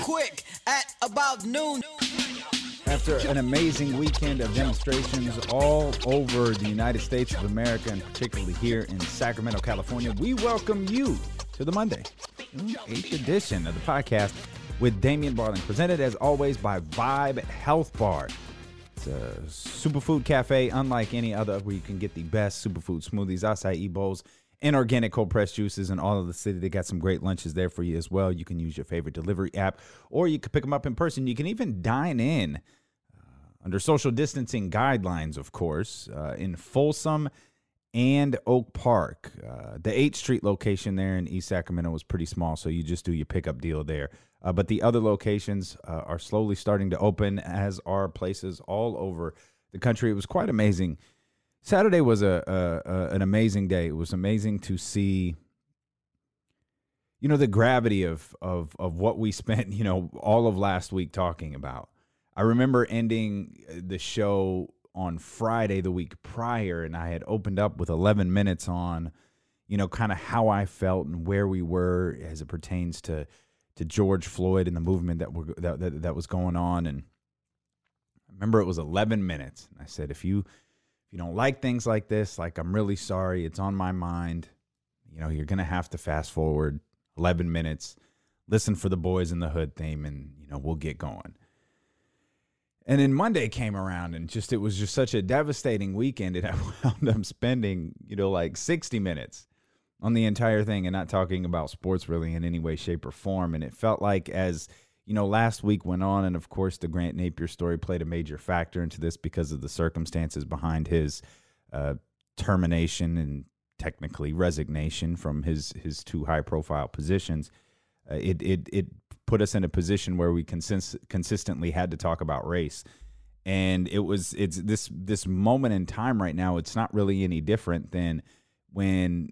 quick at about noon. After an amazing weekend of demonstrations all over the United States of America, and particularly here in Sacramento, California, we welcome you to the Monday, eighth edition of the podcast with Damien Barling, presented as always by Vibe Health Bar. It's a superfood cafe unlike any other where you can get the best superfood smoothies, acai bowls, and organic cold pressed juices in all of the city. They got some great lunches there for you as well. You can use your favorite delivery app or you can pick them up in person. You can even dine in uh, under social distancing guidelines, of course, uh, in Folsom and Oak Park. Uh, the 8th Street location there in East Sacramento was pretty small, so you just do your pickup deal there. Uh, but the other locations uh, are slowly starting to open, as are places all over the country. It was quite amazing. Saturday was a, a, a an amazing day. It was amazing to see, you know, the gravity of of of what we spent, you know, all of last week talking about. I remember ending uh, the show on Friday the week prior, and I had opened up with 11 minutes on, you know, kind of how I felt and where we were as it pertains to to George Floyd and the movement that were that that, that was going on. And I remember it was 11 minutes, and I said, if you if you don't like things like this, like I'm really sorry, it's on my mind. You know, you're gonna have to fast forward 11 minutes, listen for the boys in the hood theme, and you know we'll get going. And then Monday came around, and just it was just such a devastating weekend, and I wound up spending you know like 60 minutes on the entire thing and not talking about sports really in any way, shape, or form. And it felt like as you know, last week went on, and of course, the Grant Napear story played a major factor into this because of the circumstances behind his uh, termination and technically resignation from his his two high profile positions. Uh, it it it put us in a position where we consist- consistently had to talk about race, and it was it's this this moment in time right now. It's not really any different than when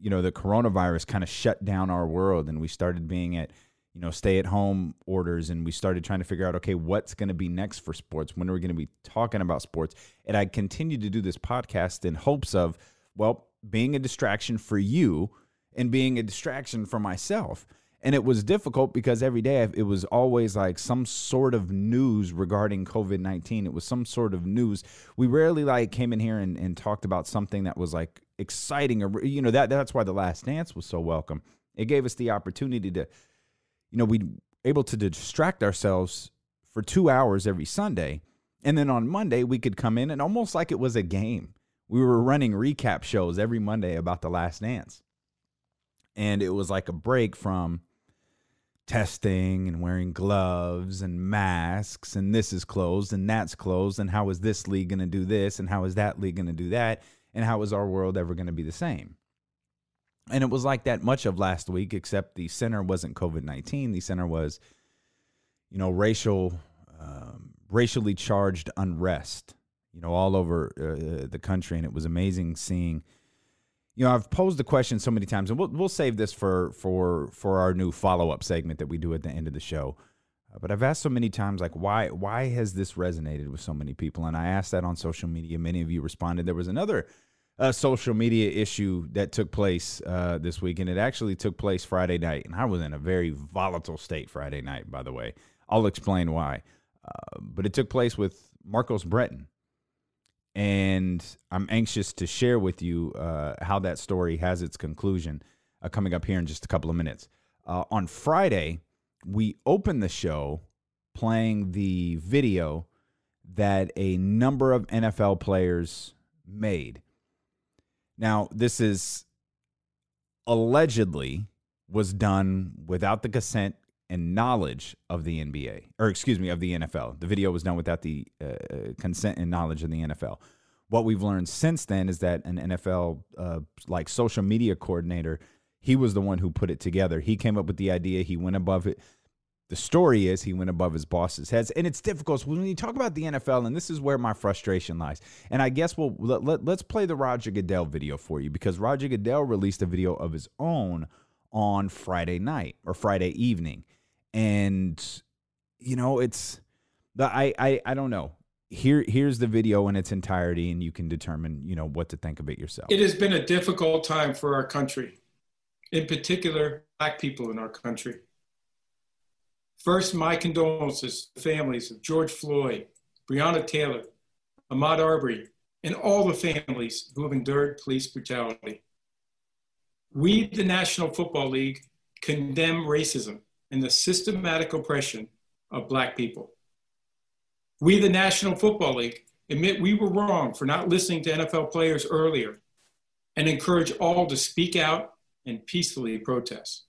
you know the coronavirus kind of shut down our world, and we started being at you know, stay at home orders and we started trying to figure out, okay, what's going to be next for sports? When are we going to be talking about sports? And I continued to do this podcast in hopes of, well, being a distraction for you and being a distraction for myself. And it was difficult because every day it was always like some sort of news regarding COVID 19. It was some sort of news. We rarely like came in here and, and talked about something that was like exciting or, you know, that that's why The Last Dance was so welcome. It gave us the opportunity to, you know, we able to distract ourselves for two hours every Sunday. And then on Monday, we could come in and almost like it was a game. We were running recap shows every Monday about The Last Dance. And it was like a break from testing and wearing gloves and masks and this is closed and that's closed and how is this league going to do this and how is that league going to do that and how is our world ever going to be the same and it was like that much of last week, except the center wasn't COVID 19. The center was, you know, racial, um, racially charged unrest, you know, all over uh, the country. And it was amazing seeing, you know, I've posed the question so many times, and we'll, we'll save this for, for, for our new follow up segment that we do at the end of the show. Uh, but I've asked so many times, like, why, why has this resonated with so many people? And I asked that on social media. Many of you responded. There was another a social media issue that took place uh, this week, and it actually took place Friday night. And I was in a very volatile state Friday night, by the way. I'll explain why. Uh, but it took place with Marcos Breton. And I'm anxious to share with you uh, how that story has its conclusion uh, coming up here in just a couple of minutes. Uh, on Friday, we opened the show playing the video that a number of NFL players made now, this is allegedly was done without the consent and knowledge of the NBA, or excuse me, of the NFL. The video was done without the uh, consent and knowledge of the NFL. What we've learned since then is that an NFL uh, like social media coordinator, he was the one who put it together. He came up with the idea. He went above it. The story is he went above his boss's heads, and it's difficult when you talk about the NFL, and this is where my frustration lies. And I guess we'll let, let, let's play the Roger Goodell video for you because Roger Goodell released a video of his own on Friday night or Friday evening, and you know it's I I I don't know. Here here's the video in its entirety, and you can determine you know what to think of it yourself. It has been a difficult time for our country, in particular, Black people in our country First, my condolences to the families of George Floyd, Breonna Taylor, Ahmaud Arbery, and all the families who have endured police brutality. We, the National Football League, condemn racism and the systematic oppression of Black people. We, the National Football League, admit we were wrong for not listening to NFL players earlier and encourage all to speak out and peacefully protest.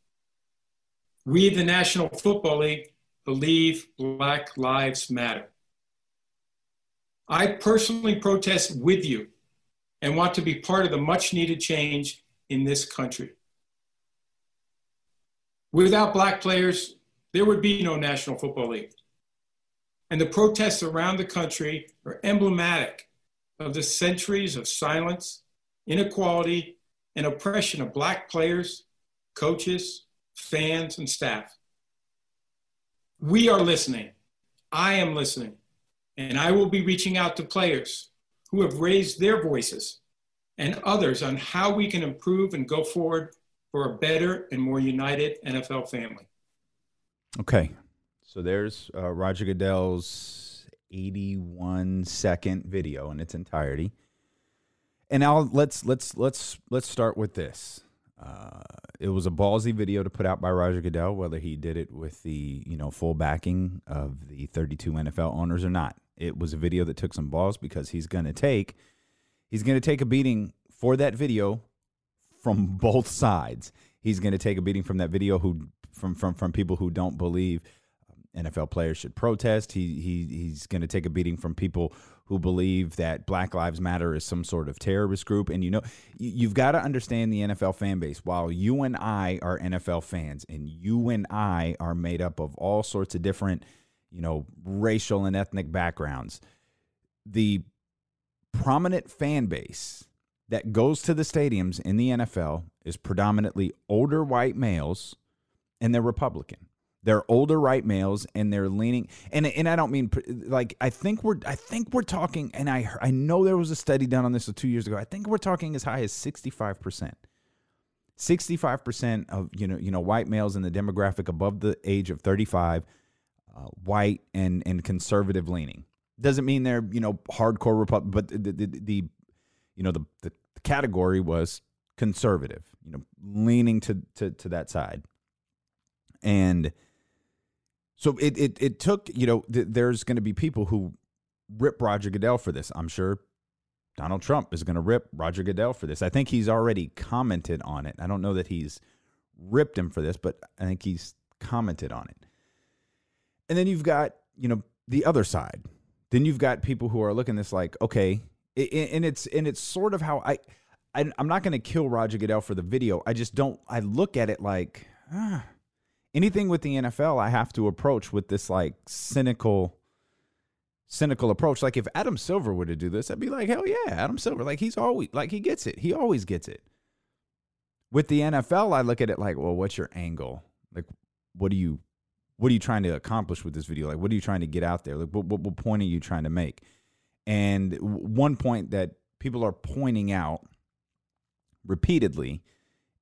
We, the National Football League, believe Black Lives Matter. I personally protest with you and want to be part of the much needed change in this country. Without Black players, there would be no National Football League. And the protests around the country are emblematic of the centuries of silence, inequality, and oppression of Black players, coaches, fans, and staff. We are listening. I am listening. And I will be reaching out to players who have raised their voices and others on how we can improve and go forward for a better and more united NFL family. Okay. So there's uh, Roger Goodell's 81 second video in its entirety. And now let's let's let's let's start with this. Uh, it was a ballsy video to put out by Roger Goodell, whether he did it with the you know full backing of the 32 NFL owners or not. It was a video that took some balls because he's going to take he's going to take a beating for that video from both sides. He's going to take a beating from that video who from from from people who don't believe NFL players should protest. He he he's going to take a beating from people who believe that Black Lives Matter is some sort of terrorist group. And you know, you've got to understand the NFL fan base. While you and I are NFL fans, and you and I are made up of all sorts of different, you know, racial and ethnic backgrounds, the prominent fan base that goes to the stadiums in the NFL is predominantly older white males and they're Republican. They're older right males and they're leaning and and I don't mean like I think we're I think we're talking and I I know there was a study done on this 2 years ago. I think we're talking as high as 65%. 65% of you know you know white males in the demographic above the age of 35 uh, white and and conservative leaning. Doesn't mean they're, you know, hardcore Republican, but the, the, the you know the, the category was conservative, you know, leaning to to to that side. And so it it it took you know th- there's going to be people who rip Roger Goodell for this. I'm sure Donald Trump is going to rip Roger Goodell for this. I think he's already commented on it. I don't know that he's ripped him for this, but I think he's commented on it. And then you've got you know the other side. Then you've got people who are looking this like okay, and it's and it's sort of how I. I I'm not going to kill Roger Goodell for the video. I just don't. I look at it like. Ah, anything with the NFL, I have to approach with this like cynical, cynical approach. Like if Adam Silver were to do this, I'd be like, hell yeah, Adam Silver. Like he's always like he gets it. He always gets it. With the NFL, I look at it like, well, what's your angle? Like, what are you, what are you trying to accomplish with this video? Like, what are you trying to get out there? Like, what, what, what point are you trying to make? And one point that people are pointing out repeatedly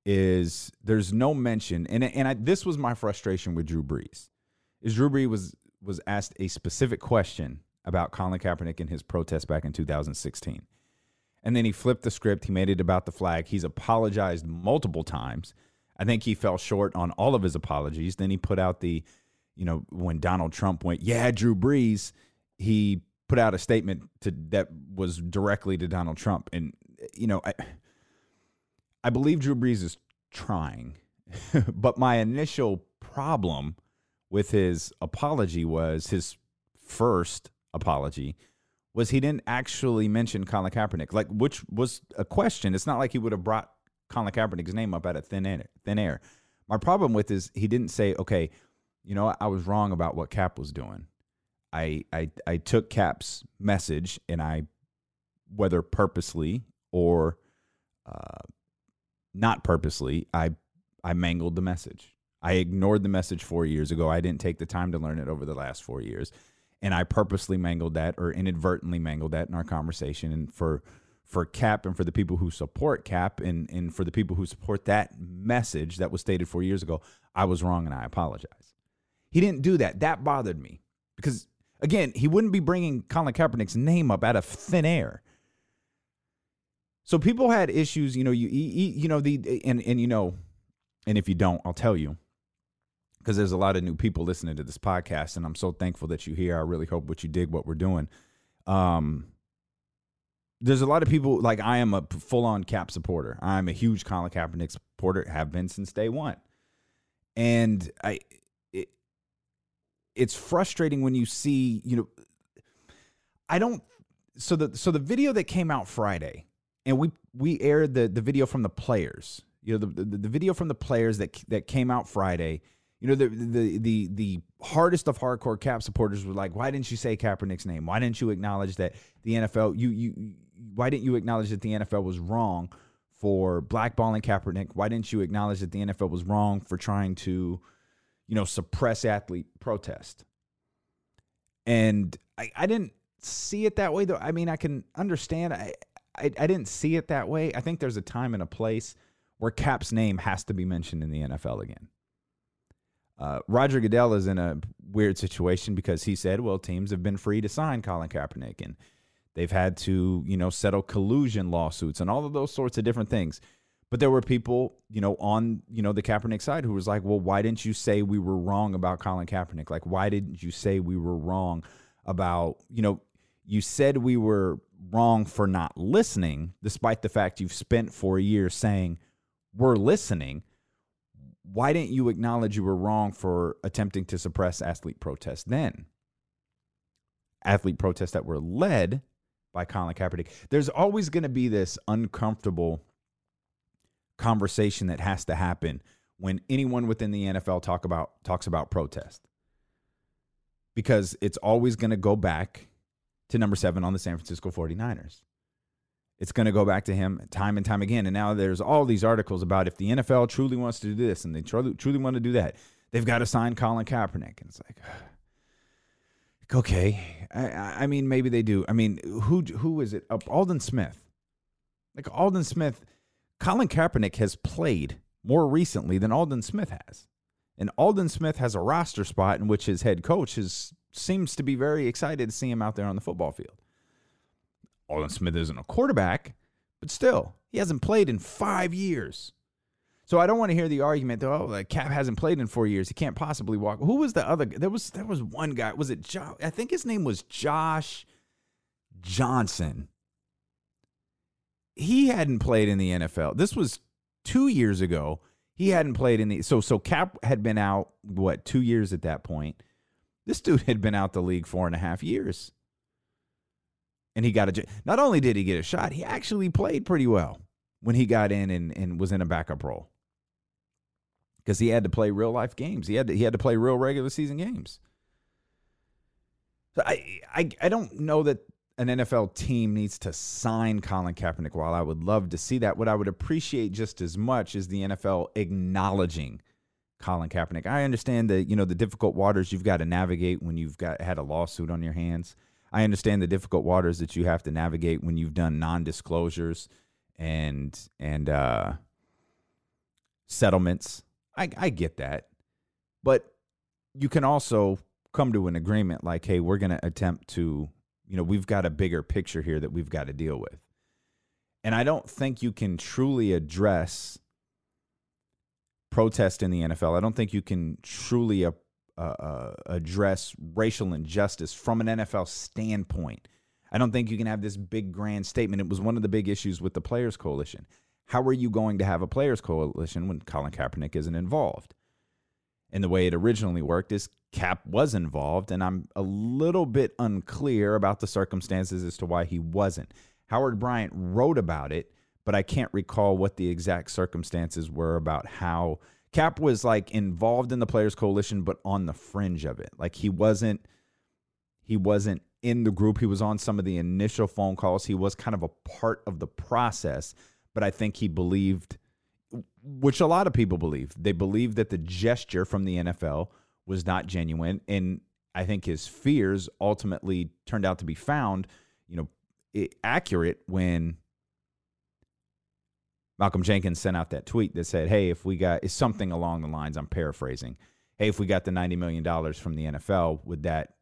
is there's no mention, and and I, this was my frustration with Drew Brees, is Drew Brees was was asked a specific question about Colin Kaepernick and his protest back in 2016, and then he flipped the script. He made it about the flag. He's apologized multiple times. I think he fell short on all of his apologies. Then he put out the, you know, when Donald Trump went, yeah, Drew Brees, he put out a statement to that was directly to Donald Trump, and you know, I I believe Drew Brees is trying, but my initial problem with his apology was his first apology was he didn't actually mention Colin Kaepernick, like which was a question. It's not like he would have brought Colin Kaepernick's name up out of thin air. Thin air. My problem with is he didn't say, okay, you know, I was wrong about what Cap was doing. I I I took Cap's message and I, whether purposely or uh, not purposely, I I mangled the message. I ignored the message four years ago. I didn't take the time to learn it over the last four years. And I purposely mangled that or inadvertently mangled that in our conversation. And for for Cap and for the people who support Cap and, and for the people who support that message that was stated four years ago, I was wrong and I apologize. He didn't do that. That bothered me because again, he wouldn't be bringing Colin Kaepernick's name up out of thin air. So people had issues, you know, you you know the and and you know, and if you don't, I'll tell you because there's a lot of new people listening to this podcast, and I'm so thankful that you're here. I really hope what you dig what we're doing. Um, there's a lot of people like I am a full on Cap supporter. I'm a huge Colin Kaepernick supporter. Have been since day one, and I, it, it's frustrating when you see you know, I don't. So the so the video that came out Friday, and we we aired the the video from the players. You know the the, the video from the players that that came out Friday you know, the the the the hardest of hardcore cap supporters were like, why didn't you say Kaepernick's name? Why didn't you acknowledge that the NFL you you why didn't you acknowledge that the NFL was wrong for blackballing Kaepernick? Why didn't you acknowledge that the NFL was wrong for trying to, you know, suppress athlete protest? And I, I didn't see it that way though. I mean, I can understand. I, I I didn't see it that way. I think there's a time and a place where Cap's name has to be mentioned in the NFL again. Uh, Roger Goodell is in a weird situation because he said, well, teams have been free to sign Colin Kaepernick and they've had to, you know, settle collusion lawsuits and all of those sorts of different things. But there were people, you know, on, you know, the Kaepernick side who was like, well, why didn't you say we were wrong about Colin Kaepernick? Like, why didn't you say we were wrong about, you know, you said we were wrong for not listening, despite the fact you've spent four years saying we're listening why didn't you acknowledge you were wrong for attempting to suppress athlete protests then? Athlete protests that were led by Colin Kaepernick. There's always going to be this uncomfortable conversation that has to happen when anyone within the NFL talk about talks about protest. Because it's always going to go back to number 7 on the San Francisco 49ers it's going to go back to him time and time again. And now there's all these articles about if the NFL truly wants to do this and they truly, truly want to do that, they've got to sign Colin Kaepernick. And it's like, okay, I, I mean, maybe they do. I mean, who who is it? Aldon Smith. Like Aldon Smith, Colin Kaepernick has played more recently than Aldon Smith has. And Aldon Smith has a roster spot in which his head coach is, seems to be very excited to see him out there on the football field. Aldon Smith isn't a quarterback, but still, he hasn't played in five years. So I don't want to hear the argument that oh, Cap hasn't played in four years. He can't possibly walk. Who was the other? There was there was one guy. Was it Josh? I think his name was Josh Johnson. He hadn't played in the NFL. This was two years ago. He hadn't played in the so so Cap had been out what two years at that point. This dude had been out the league four and a half years and he got a. Not only did he get a shot, he actually played pretty well when he got in and, and was in a backup role because he had to play real life games. He had to, he had to play real regular season games. So I, I I don't know that an NFL team needs to sign Colin Kaepernick. While I would love to see that, what I would appreciate just as much is the NFL acknowledging Colin Kaepernick. I understand that you know the difficult waters you've got to navigate when you've got had a lawsuit on your hands. I understand the difficult waters that you have to navigate when you've done non-disclosures and and uh, settlements. I, I get that, but you can also come to an agreement like, hey, we're going to attempt to, you know, we've got a bigger picture here that we've got to deal with. And I don't think you can truly address protest in the NFL. I don't think you can truly uh, uh, address racial injustice from an NFL standpoint. I don't think you can have this big grand statement. It was one of the big issues with the Players Coalition. How are you going to have a Players Coalition when Colin Kaepernick isn't involved? And the way it originally worked is Cap was involved, and I'm a little bit unclear about the circumstances as to why he wasn't. Howard Bryant wrote about it, but I can't recall what the exact circumstances were about how Cap was like involved in the Players Coalition, but on the fringe of it. Like he wasn't he wasn't in the group. He was on some of the initial phone calls. He was kind of a part of the process, but I think he believed, which a lot of people believe, they believed that the gesture from the NFL was not genuine, and I think his fears ultimately turned out to be found, you know, accurate when Malcolm Jenkins sent out that tweet that said, "Hey, if we got is something along the lines I'm paraphrasing. hey, if we got the ninety million dollars from the NFL, would that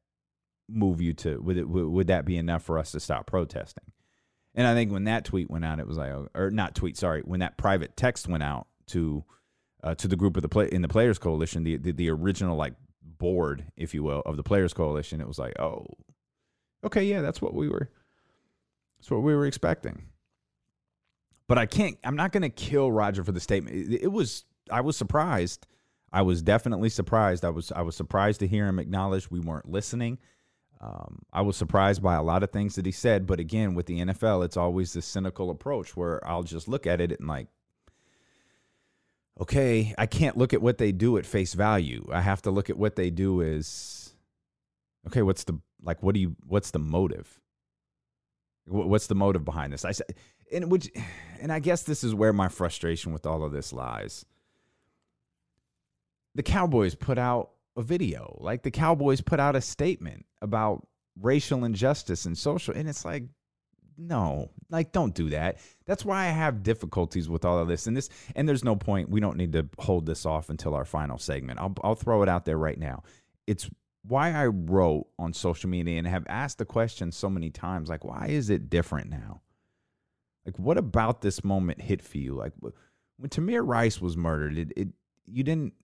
move you to would it would that be enough for us to stop protesting? And I think when that tweet went out, it was like, or not tweet, sorry, when that private text went out to uh, to the group of the play in the Players Coalition, the, the the original like board, if you will, of the Players Coalition, it was like, oh, okay, yeah, that's what we were, that's what we were expecting. But I can't. I'm not going to kill Roger for the statement. It, it was. I was surprised. I was definitely surprised. I was. I was surprised to hear him acknowledge we weren't listening. Um, I was surprised by a lot of things that he said, but again, with the NFL, it's always this cynical approach where I'll just look at it and like, okay, I can't look at what they do at face value. I have to look at what they do is, okay, what's the like? What do you? What's the motive? What's the motive behind this? I said, and which, and I guess this is where my frustration with all of this lies. The Cowboys put out a video. Like the Cowboys put out a statement about racial injustice and social, and it's like, no, like don't do that. That's why I have difficulties with all of this. And this, and there's no point. We don't need to hold this off until our final segment. I'll I'll throw it out there right now. It's why I wrote on social media and have asked the question so many times, like, why is it different now? Like, what about this moment hit for you? Like, when Tamir Rice was murdered, it, it you didn't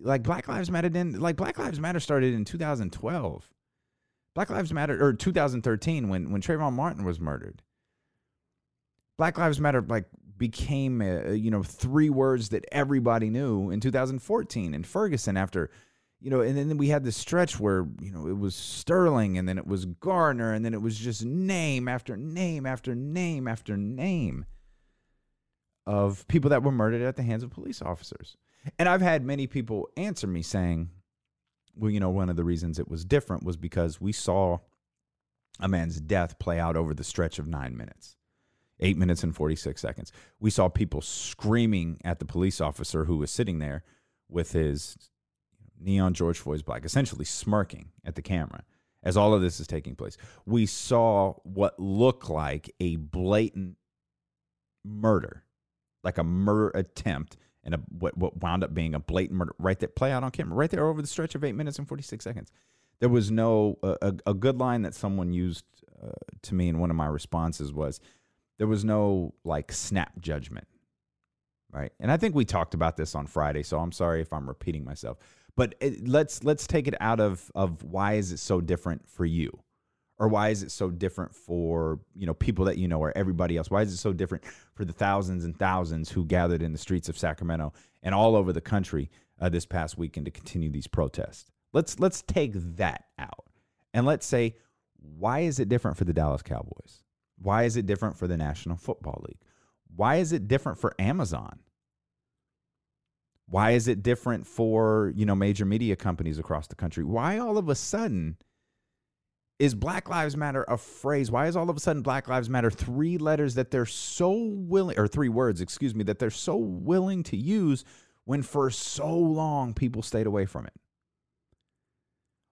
like Black Lives Matter didn't like Black Lives Matter started in 2012. Black Lives Matter or 2013 when when Trayvon Martin was murdered. Black Lives Matter like became a, you know three words that everybody knew in 2014 in Ferguson after you know and then we had this stretch where you know it was Sterling and then it was Garner and then it was just name after name after name after name of people that were murdered at the hands of police officers. And I've had many people answer me saying, well, you know, one of the reasons it was different was because we saw a man's death play out over the stretch of nine minutes, eight minutes and 46 seconds. We saw people screaming at the police officer who was sitting there with his neon George Floyd's black, essentially smirking at the camera as all of this is taking place. We saw what looked like a blatant murder, like a murder attempt and a, what, what wound up being a blatant murder right there, play out on camera, right there over the stretch of eight minutes and 46 seconds. There was no, a, a good line that someone used uh, to me in one of my responses was, there was no like snap judgment, right? And I think we talked about this on Friday, so I'm sorry if I'm repeating myself. But it, let's let's take it out of of why is it so different for you? or why is it so different for you know people that you know or everybody else? Why is it so different for the thousands and thousands who gathered in the streets of sacramento and all over the country uh, this past weekend to continue these protests? Let's let's take that out. And let's say why is it different for the dallas cowboys? Why is it different for the national football league? Why is it different for amazon why is it different for you know major media companies across the country why all of a sudden is Black Lives Matter a phrase? Why is all of a sudden Black Lives Matter three letters that they're so willing, or three words, excuse me, that they're so willing to use when for so long people stayed away from it?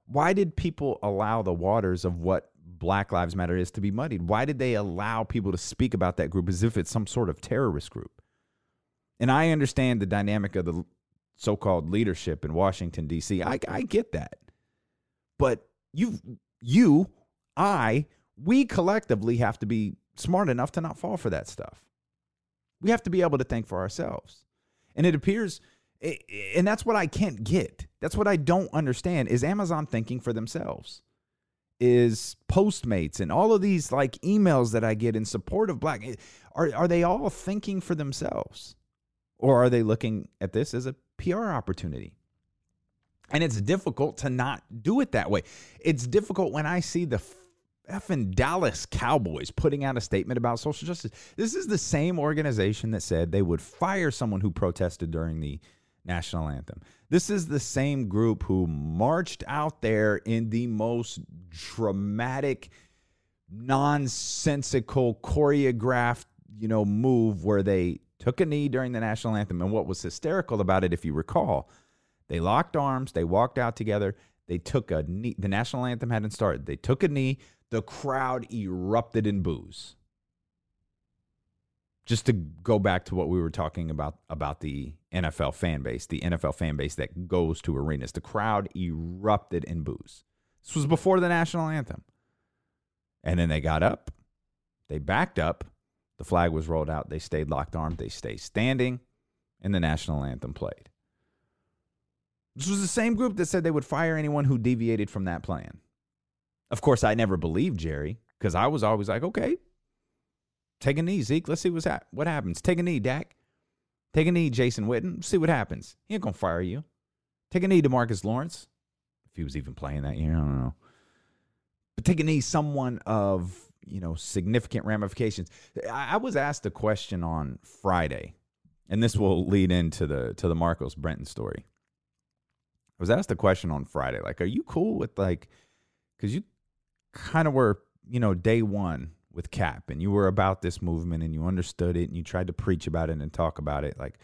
Why did people allow the waters of what Black Lives Matter is to be muddied? Why did they allow people to speak about that group as if it's some sort of terrorist group? And I understand the dynamic of the so called leadership in Washington, D.C. I, I get that. But you've you, I, we collectively have to be smart enough to not fall for that stuff. We have to be able to think for ourselves. And it appears and that's what I can't get. That's what I don't understand is Amazon thinking for themselves. Is Postmates and all of these like emails that I get in support of black eh, are are they all thinking for themselves? Or are they looking at this as a PR opportunity? And it's difficult to not do it that way. It's difficult when I see the effing Dallas Cowboys putting out a statement about social justice. This is the same organization that said they would fire someone who protested during the national anthem. This is the same group who marched out there in the most dramatic, nonsensical, choreographed, you know, move where they took a knee during the national anthem. And what was hysterical about it, if you recall, they locked arms. They walked out together. They took a knee. The national anthem hadn't started. They took a knee. The crowd erupted in boos. just to go back to what we were talking about about the NFL fan base, the NFL fan base that goes to arenas. The crowd erupted in boos. This was before the national anthem. And then they got up, they backed up, the flag was rolled out, they stayed locked armed, they stayed standing, and the national anthem played. This was the same group that said they would fire anyone who deviated from that plan. Of course, I never believed Jerry because I was always like, okay, take a knee, Zeke. Let's see what's ha- what happens. Take a knee, Dak. Take a knee, Jason Witten. See what happens. He ain't gonna fire you. Take a knee, Demarcus Lawrence. If he was even playing that year, I don't know. But take a knee, someone of you know significant ramifications. I, was asked a question on Friday, and this will lead into the to the Marcos Breton story. I was asked a question on Friday, like, are you cool with like, because you kind of were, you know, day one with Cap and you were about this movement and you understood it and you tried to preach about it and talk about it. Like,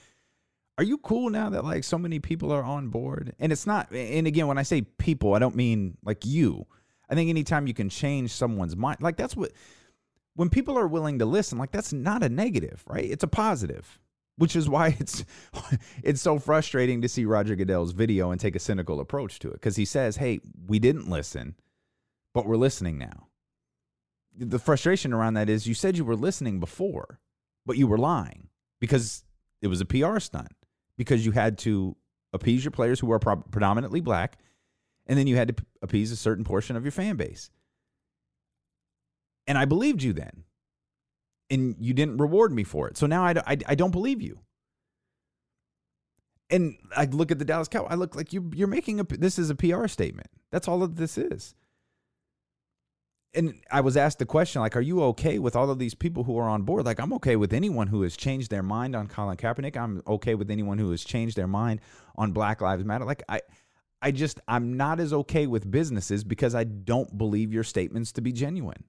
are you cool now that like so many people are on board? And it's not, and again, when I say people, I don't mean like you. I think anytime you can change someone's mind, like that's what, when people are willing to listen, like that's not a negative, right? It's a positive which is why it's it's so frustrating to see Roger Goodell's video and take a cynical approach to it because he says, "Hey, we didn't listen, but we're listening now." The frustration around that is you said you were listening before, but you were lying because it was a PR stunt because you had to appease your players who are pro- predominantly black and then you had to appease a certain portion of your fan base. And I believed you then and you didn't reward me for it. So now I, I, I don't believe you. And I look at the Dallas Cowboys. I look like you you're making a this is a PR statement. That's all that this is. And I was asked the question like, are you okay with all of these people who are on board? Like, I'm okay with anyone who has changed their mind on Colin Kaepernick. I'm okay with anyone who has changed their mind on Black Lives Matter. Like, I, I just I'm not as okay with businesses because I don't believe your statements to be genuine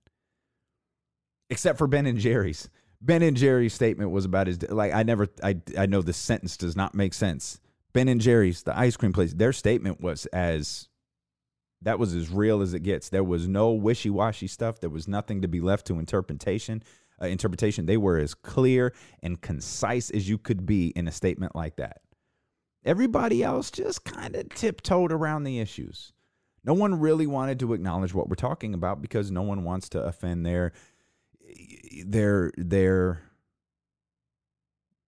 except for Ben and Jerry's. Ben and Jerry's statement was about his like I never I I know the sentence does not make sense. Ben and Jerry's, the ice cream place, their statement was as that was as real as it gets. There was no wishy-washy stuff. There was nothing to be left to interpretation. Uh, interpretation. They were as clear and concise as you could be in a statement like that. Everybody else just kind of tiptoed around the issues. No one really wanted to acknowledge what we're talking about because no one wants to offend their their their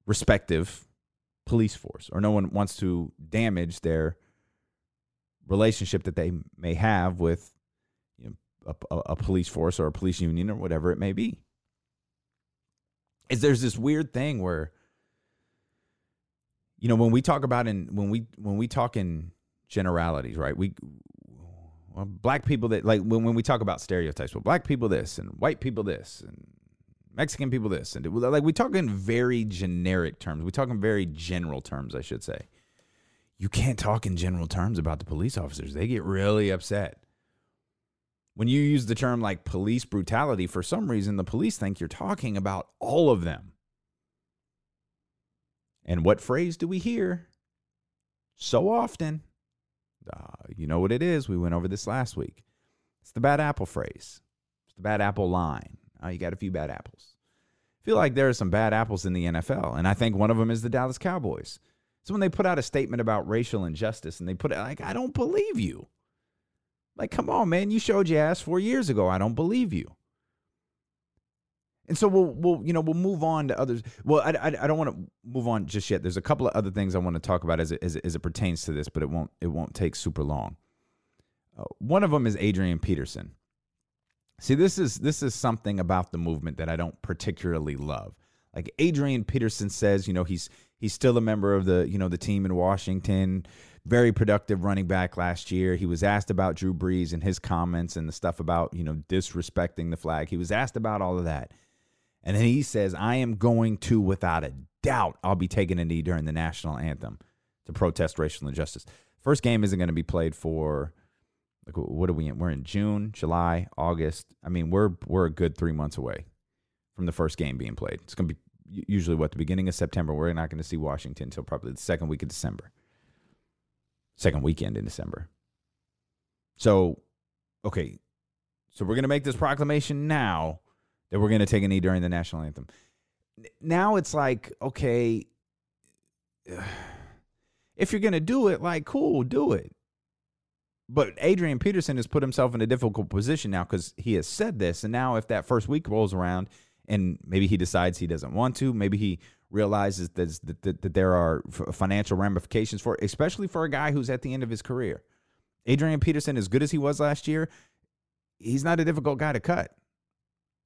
respective police force or no one wants to damage their relationship that they may have with you know, a, a, police force or a police union or whatever it may be is there's this weird thing where you know when we talk about in when we when we talk in generalities right we well, black people that like when, when we talk about stereotypes well black people this and white people this and Mexican people this and like we talk in very generic terms. We talk in very general terms, I should say. You can't talk in general terms about the police officers. They get really upset. When you use the term like police brutality, for some reason the police think you're talking about all of them. And what phrase do we hear so often? Uh, you know what it is. We went over this last week. It's the bad apple phrase. It's the bad apple line. Oh, you got a few bad apples. Feel like there are some bad apples in the NFL, and I think one of them is the Dallas Cowboys. So when they put out a statement about racial injustice and they put it like, I don't believe you. Like, come on, man, you showed your ass four years ago. I don't believe you. And so we'll we'll you know we'll move on to others. Well, I, I, I don't want to move on just yet. There's a couple of other things I want to talk about as it, as as it pertains to this, but it won't it won't take super long. Uh, one of them is Adrian Peterson. See, this is this is something about the movement that I don't particularly love. Like Adrian Peterson says, you know, he's he's still a member of the, you know, the team in Washington. Very productive running back last year. He was asked about Drew Brees and his comments and the stuff about, you know, disrespecting the flag. He was asked about all of that. And then he says, I am going to, without a doubt, I'll be taking a knee during the national anthem to protest racial injustice. First game isn't going to be played for like what are we in? We're in June, July, August. I mean, we're we're a good three months away from the first game being played. It's going to be usually what the beginning of September. We're not going to see Washington until probably the second week of December, second weekend in December. So, okay, so we're going to make this proclamation now that we're going to take a knee during the national anthem. now it's like, okay, if you're going to do it, like, cool, do it. But Adrian Peterson has put himself in a difficult position now because he has said this. And now, if that first week rolls around and maybe he decides he doesn't want to, maybe he realizes that, that, that there are financial ramifications for, especially for a guy who's at the end of his career. Adrian Peterson, as good as he was last year, he's not a difficult guy to cut.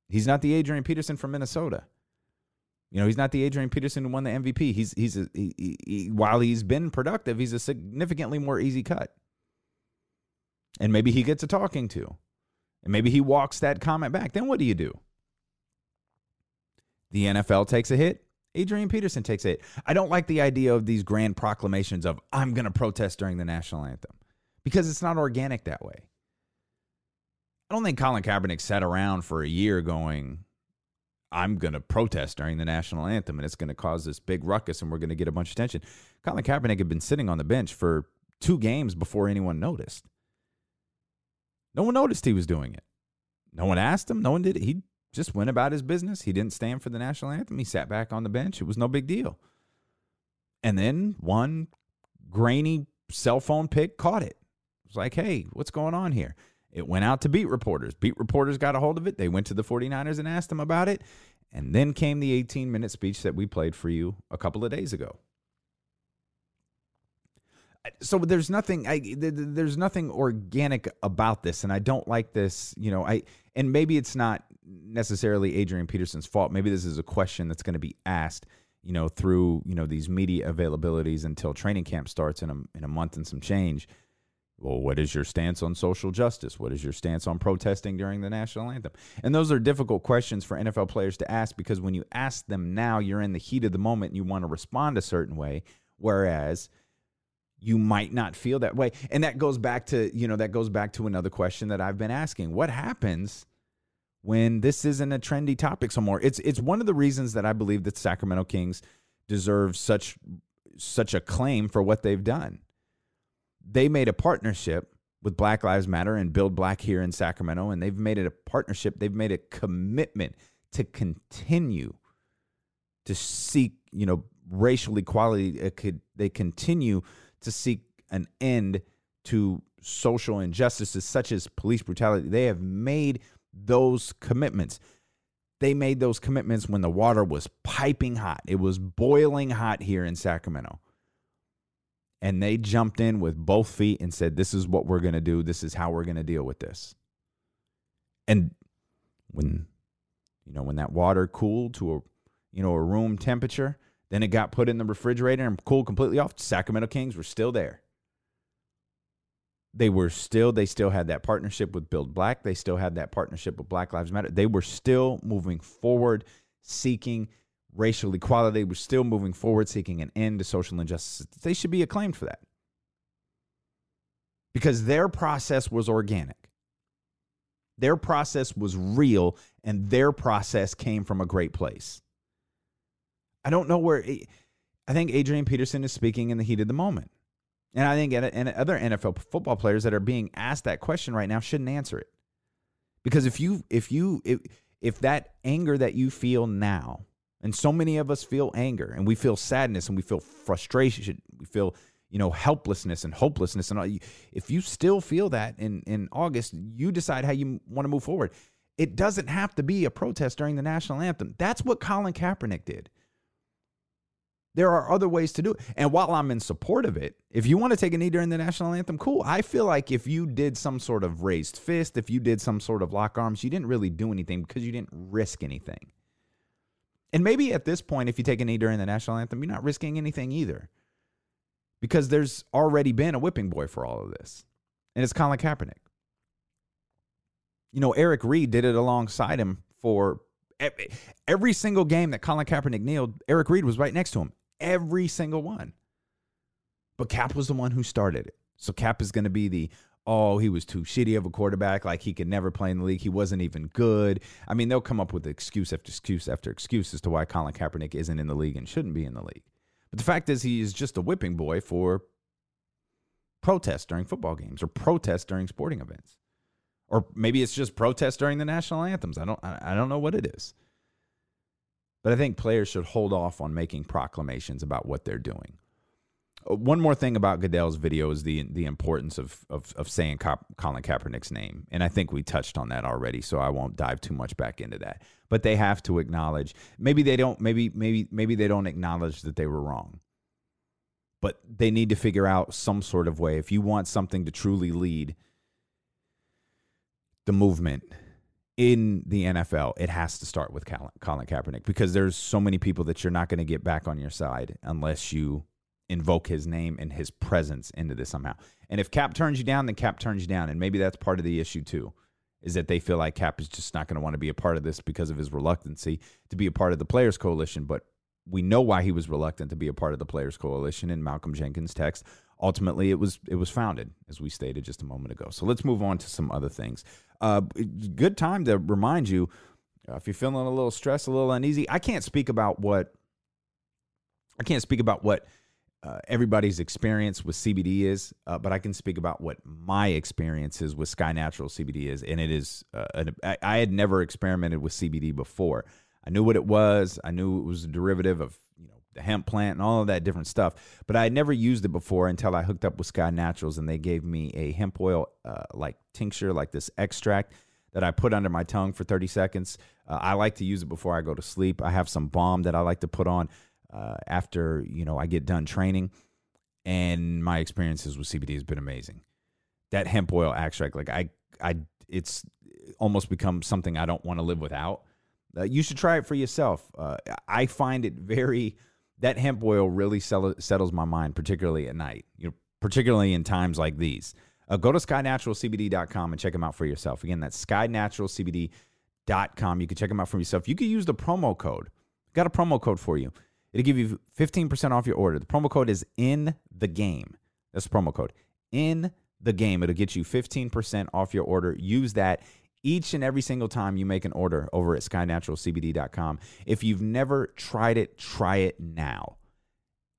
He's not the Adrian Peterson from Minnesota. You know, he's not the Adrian Peterson who won the MVP. He's he's a, he, he, while he's been productive, he's a significantly more easy cut. And maybe he gets a talking to. And maybe he walks that comment back. Then what do you do? The NFL takes a hit. Adrian Peterson takes a hit. I don't like the idea of these grand proclamations of I'm going to protest during the national anthem because it's not organic that way. I don't think Colin Kaepernick sat around for a year going, I'm going to protest during the national anthem and it's going to cause this big ruckus and we're going to get a bunch of attention. Colin Kaepernick had been sitting on the bench for two games before anyone noticed. No one noticed he was doing it. No one asked him. No one did it. He just went about his business. He didn't stand for the national anthem. He sat back on the bench. It was no big deal. And then one grainy cell phone pic caught it. It was like, hey, what's going on here? It went out to beat reporters. Beat reporters got a hold of it. They went to the 49ers and asked them about it. And then came the 18 minute speech that we played for you a couple of days ago. So there's nothing I there's nothing organic about this and I don't like this, you know, I and maybe it's not necessarily Adrian Peterson's fault. Maybe this is a question that's going to be asked, you know, through, you know, these media availabilities until training camp starts in a in a month and some change well, what is your stance on social justice? What is your stance on protesting during the national anthem? And those are difficult questions for NFL players to ask because when you ask them now, you're in the heat of the moment and you want to respond a certain way. Whereas you might not feel that way. And that goes back to, you know, that goes back to another question that I've been asking. What happens when this isn't a trendy topic somewhere? It's it's one of the reasons that I believe that Sacramento Kings deserve such such a claim for what they've done they made a partnership with Black Lives Matter and Build Black here in Sacramento, and they've made it a partnership. They've made a commitment to continue to seek, you know, racial equality. It could they continue to seek an end to social injustices such as police brutality. They have made those commitments. They made those commitments when the water was piping hot. It was boiling hot here in Sacramento and they jumped in with both feet and said, This is what we're going to do. This is how we're going to deal with this. And when, you know, when that water cooled to a, you know, a room temperature, then it got put in the refrigerator and cooled completely off. Sacramento Kings were still there. They were still, they still had that partnership with Build Black. They still had that partnership with Black Lives Matter. They were still moving forward, seeking racial equality was still moving forward, seeking an end to social injustice. They should be acclaimed for that because their process was organic. Their process was real, and their process came from a great place. I don't know where. I think Adrian Peterson is speaking in the heat of the moment. And I think and other NFL football players that are being asked that question right now shouldn't answer it. Because if you if you if, if that anger that you feel now and so many of us feel anger and we feel sadness and we feel frustration. We feel, you know, helplessness and hopelessness. And if you still feel that in, in August, you decide how you want to move forward. It doesn't have to be a protest during the national anthem. That's what Colin Kaepernick did. There are other ways to do it. And while I'm in support of it, if you want to take a knee during the national anthem, cool. I feel like if you did some sort of raised fist, if you did some sort of lock arms, you didn't really do anything because you didn't risk anything. And maybe at this point, if you take a knee during the national anthem, you're not risking anything either. Because there's already been a whipping boy for all of this. And it's Colin Kaepernick. You know, Eric Reid did it alongside him for every single game that Colin Kaepernick kneeled. Eric Reid was right next to him. Every single one. But Cap was the one who started it. So Cap is going to be the oh, he was too shitty of a quarterback, like he could never play in the league. He wasn't even good. I mean, they'll come up with excuse after excuse after excuse as to why Colin Kaepernick isn't in the league and shouldn't be in the league. But the fact is, he is just a whipping boy for protests during football games or protests during sporting events. Or maybe it's just protests during the national anthems. I don't I don't know what it is. But I think players should hold off on making proclamations about what they're doing. One more thing about Goodell's video is the the importance of of, of saying Colin Kaepernick's name, and I think we touched on that already, so I won't dive too much back into that. But they have to acknowledge. Maybe they don't. Maybe maybe maybe they don't acknowledge that they were wrong. But they need to figure out some sort of way. If you want something to truly lead the movement in the NFL, it has to start with Colin Kaepernick because there's so many people that you're not going to get back on your side unless you invoke his name and his presence into this somehow. And if Cap turns you down, then Cap turns you down. And maybe that's part of the issue too, is that they feel like Cap is just not going to want to be a part of this because of his reluctancy to be a part of the Players Coalition. But we know why he was reluctant to be a part of the Players Coalition in Malcolm Jenkins' text. Ultimately, it was it was founded, as we stated just a moment ago. So let's move on to some other things. Uh, good time to remind you uh, if you're feeling a little stressed, a little uneasy. I can't speak about what I can't speak about what uh, everybody's experience with CBD is, uh, but I can speak about what my experience is with Sky Natural CBD is, and it is. Uh, an, I, I, had never experimented with CBD before. I knew what it was. I knew it was a derivative of you know the hemp plant and all of that different stuff, but I had never used it before until I hooked up with Sky Naturals, and they gave me a hemp oil uh, like tincture, like this extract that I put under my tongue for 30 seconds. Uh, I like to use it before I go to sleep. I have some balm that I like to put on uh, after you know I get done training, and my experiences with CBD has been amazing. That hemp oil extract, like I, I, it's almost become something I don't want to live without. Uh, you should try it for yourself. Uh, I find it very that hemp oil really sell, settles my mind, particularly at night. You know, particularly in times like these. Uh, go to skynaturalcbd.com and check them out for yourself. Again, that's skynaturalcbd.com. You can check them out for yourself. You can use the promo code. Got a promo code for you. It'll give you 15% off your order. The promo code is in the game. That's the promo code. In the game. It'll get you 15% off your order. Use that each and every single time you make an order over at skynaturalcbd.com. If you've never tried it, try it now.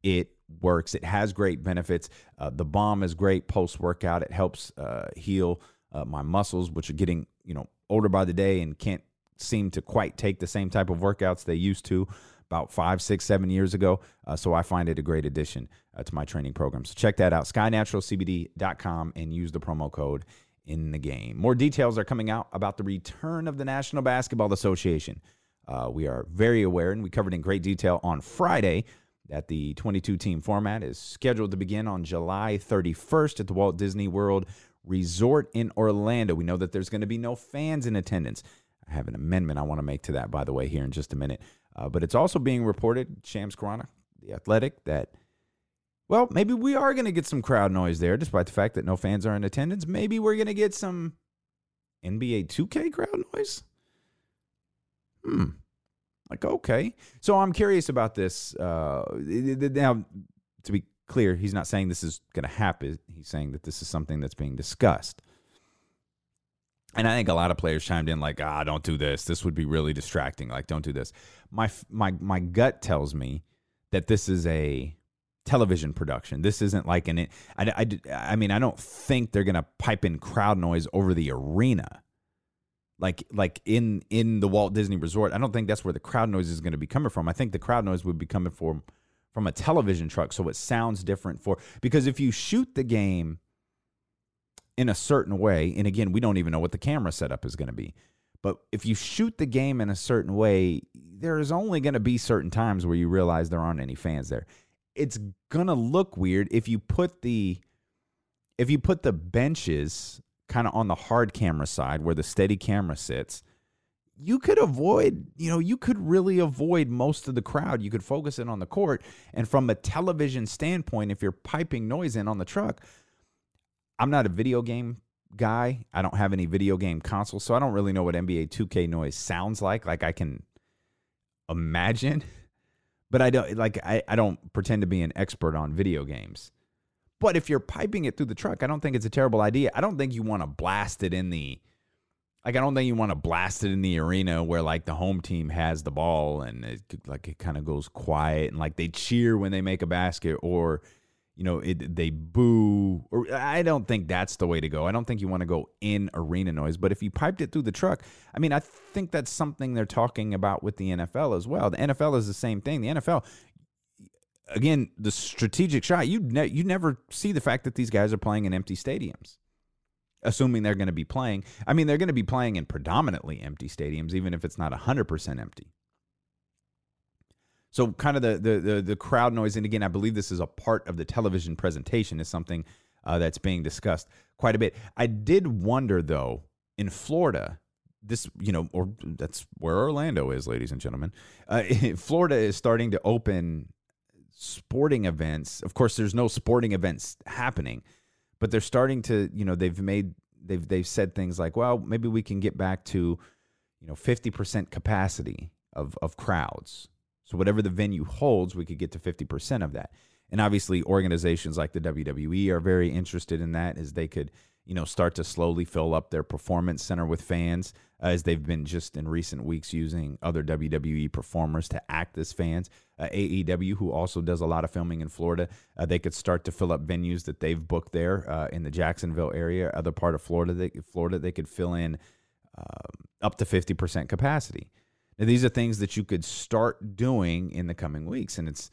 It works. It has great benefits. Uh, the balm is great post workout. It helps uh, heal uh, my muscles, which are getting you know older by the day and can't seem to quite take the same type of workouts they used to about five, six, seven years ago. Uh, so I find it a great addition uh, to my training program. So check that out, skynaturalcbd.com, and use the promo code in the game. More details are coming out about the return of the National Basketball Association. Uh, we are very aware, and we covered in great detail on Friday that the 22 team format is scheduled to begin on July 31st at the Walt Disney World Resort in Orlando. We know that there's going to be no fans in attendance. I have an amendment I want to make to that, by the way, here in just a minute. Uh, but it's also being reported, Shams Charania, the athletic, that, well, maybe we are going to get some crowd noise there, despite the fact that no fans are in attendance. Maybe we're going to get some NBA 2K crowd noise. Hmm. Like, okay. So I'm curious about this. Uh, now, to be clear, he's not saying this is going to happen. He's saying that this is something that's being discussed. And I think a lot of players chimed in like, "Ah, don't do this. This would be really distracting. Like, don't do this." My my my gut tells me that this is a television production. This isn't like an. I, I, I mean, I don't think they're gonna pipe in crowd noise over the arena, like like in in the Walt Disney Resort. I don't think that's where the crowd noise is gonna be coming from. I think the crowd noise would be coming from from a television truck, so it sounds different for because if you shoot the game in a certain way, and again, we don't even know what the camera setup is going to be. But if you shoot the game in a certain way, there's only going to be certain times where you realize there aren't any fans there. It's going to look weird if you put the if you put the benches kind of on the hard camera side where the steady camera sits. You could avoid, you know, you could really avoid most of the crowd. You could focus in on the court. And from a television standpoint, if you're piping noise in on the truck, I'm not a video game guy. I don't have any video game console, so I don't really know what NBA 2K noise sounds like. Like I can imagine, but I don't like I, I don't pretend to be an expert on video games. But if you're piping it through the truck, I don't think it's a terrible idea. I don't think you want to blast it in the like I don't think you want to blast it in the arena where like the home team has the ball and it like it kind of goes quiet and like they cheer when they make a basket or you know, it, they boo. Or I don't think that's the way to go. I don't think you want to go in arena noise. But if you piped it through the truck, I mean, I think that's something they're talking about with the NFL as well. The NFL is the same thing. The NFL, again, the strategic shot. You ne- you never see the fact that these guys are playing in empty stadiums. Assuming they're going to be playing, I mean, they're going to be playing in predominantly empty stadiums, even if it's not 100% empty. So kind of the, the the the, crowd noise, and again, I believe this is a part of the television presentation, is something uh, that's being discussed quite a bit. I did wonder though, in Florida, this you know, or that's where Orlando is, ladies and gentlemen. Uh, Florida is starting to open sporting events. Of course, there's no sporting events happening, but they're starting to, you know, they've made they've they've said things like, well, maybe we can get back to, you know, 50% capacity of of crowds so whatever the venue holds, we could get to 50% of that. And obviously organizations like the WWE are very interested in that as they could, you know, start to slowly fill up their performance center with fans uh, as they've been just in recent weeks using other WWE performers to act as fans. Uh, AEW, who also does a lot of filming in Florida, uh, they could start to fill up venues that they've booked there uh, in the Jacksonville area, other part of Florida. They, Florida, they could fill in um, up to 50% capacity. Now, these are things that you could start doing in the coming weeks. And it's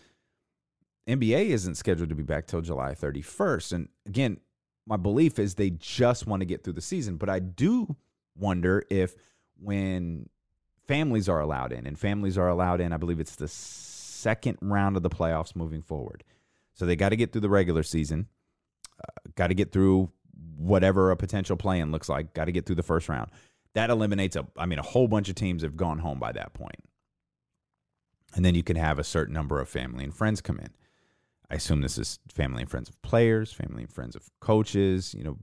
NBA isn't scheduled to be back till July 31st. And again, my belief is they just want to get through the season. But I do wonder if when families are allowed in, and families are allowed in, I believe it's the second round of the playoffs moving forward. So they got to get through the regular season, uh, got to get through whatever a potential plan looks like, got to get through the first round that eliminates a I mean a whole bunch of teams have gone home by that point. And then you can have a certain number of family and friends come in. I assume this is family and friends of players, family and friends of coaches, you know,